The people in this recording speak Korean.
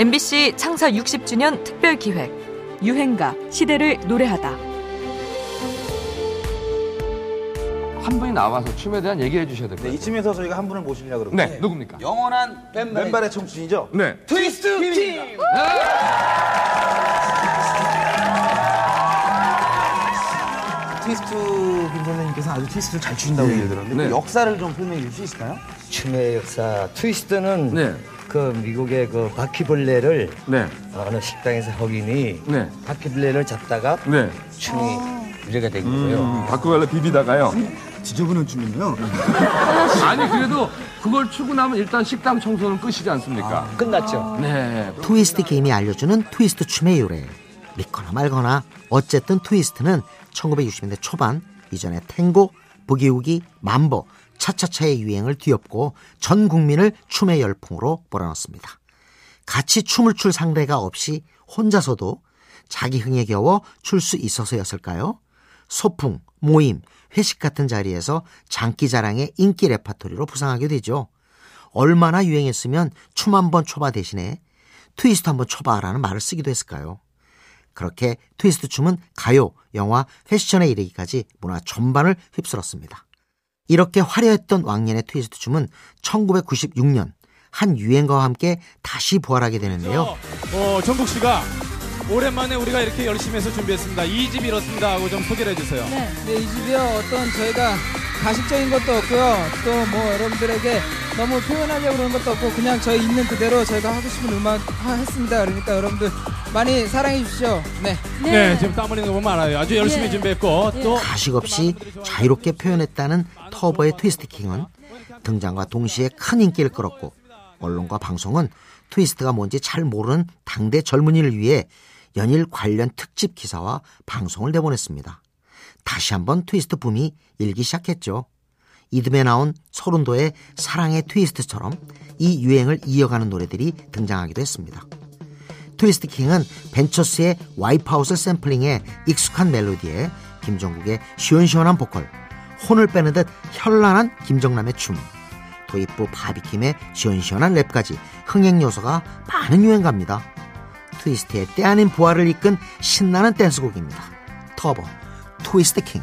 MBC 창사 60주년 특별 기획 유행가 시대를 노래하다. 한 분이 나와서 춤에 대한 얘기를 해주셔야 될 것 네, 같아요. 이쯤에서 저희가 한 분을 모시려고 그러고 네, 누굽니까? 영원한 왼발의 청춘이죠? 네. 트위스트 팀. 트위스트 김 선생님께서 아주 트위스트를 잘 추신다고 얘기 들었는데 네. 그 역사를 좀 설명해 줄 수 있을까요? 춤의 역사 트위스트는 네. 그 미국의 그 바퀴벌레를 네. 어느 식당에서 흑인이 네. 바퀴벌레를 잡다가 네. 춤이 유래가 된 거고요. 음, 바퀴벌레 비비다가요. 지저분한 춤이네요. 아니 그래도 그걸 추고 나면 일단 식당 청소는 끝이지 않습니까? 끝났죠. 네. 트위스트 김이 알려주는 트위스트 춤의 유래. 믿거나 말거나 어쨌든 트위스트는 1960년대 초반 이전에 탱고, 부기우기, 맘보, 차차차의 유행을 뒤엎고 전 국민을 춤의 열풍으로 몰아넣습니다. 같이 춤을 출 상대가 없이 혼자서도 자기 흥에 겨워 출 수 있어서였을까요? 소풍, 모임, 회식 같은 자리에서 장기 자랑의 인기 레파토리로 부상하게 되죠. 얼마나 유행했으면 춤 한번 춰봐 대신에 트위스트 한번 춰봐라는 말을 쓰기도 했을까요? 그렇게 트위스트 춤은 가요, 영화, 패션에 이르기까지 문화 전반을 휩쓸었습니다. 이렇게 화려했던 왕년의 트위스트 춤은 1996년 한 유행가와 함께 다시 부활하게 되는데요. 어, 정국 씨가 오랜만에 우리가 이렇게 열심히 해서 준비했습니다. 이 집 이렇습니다 하고 좀 소개를 해주세요. 네, 이 집이요 어떤 저희가 가식적인 것도 없고요. 또 뭐 여러분들에게 너무 표현하려고 그러는 것도 없고 그냥 저희 있는 그대로 저희가 하고 싶은 음악 하- 했습니다. 그러니까 여러분들 많이 사랑해 주십시오. 네. 네, 지금 땀 흘리는 거 보면 알아요. 아주 열심히 예. 준비했고 또 가식 없이 자유롭게 표현했다는 터보의 트위스트 킹은 등장과 동시에 큰 인기를 끌었고 언론과 방송은 트위스트가 뭔지 잘 모르는 당대 젊은이를 위해 연일 관련 특집 기사와 방송을 내보냈습니다. 다시 한번 트위스트 붐이 일기 시작했죠. 이듬해 나온 설운도의 사랑의 트위스트처럼 이 유행을 이어가는 노래들이 등장하기도 했습니다. 트위스트 킹은 벤처스의 와이프아웃을 샘플링해 익숙한 멜로디에 김종국의 시원시원한 보컬, 혼을 빼는 듯 현란한 김정남의 춤, 도입부 바비킴의 시원시원한 랩까지 흥행 요소가 많은 유행가입니다. 트위스트의 때 아닌 부활을 이끈 신나는 댄스곡입니다. 터보, 트위스트 킹.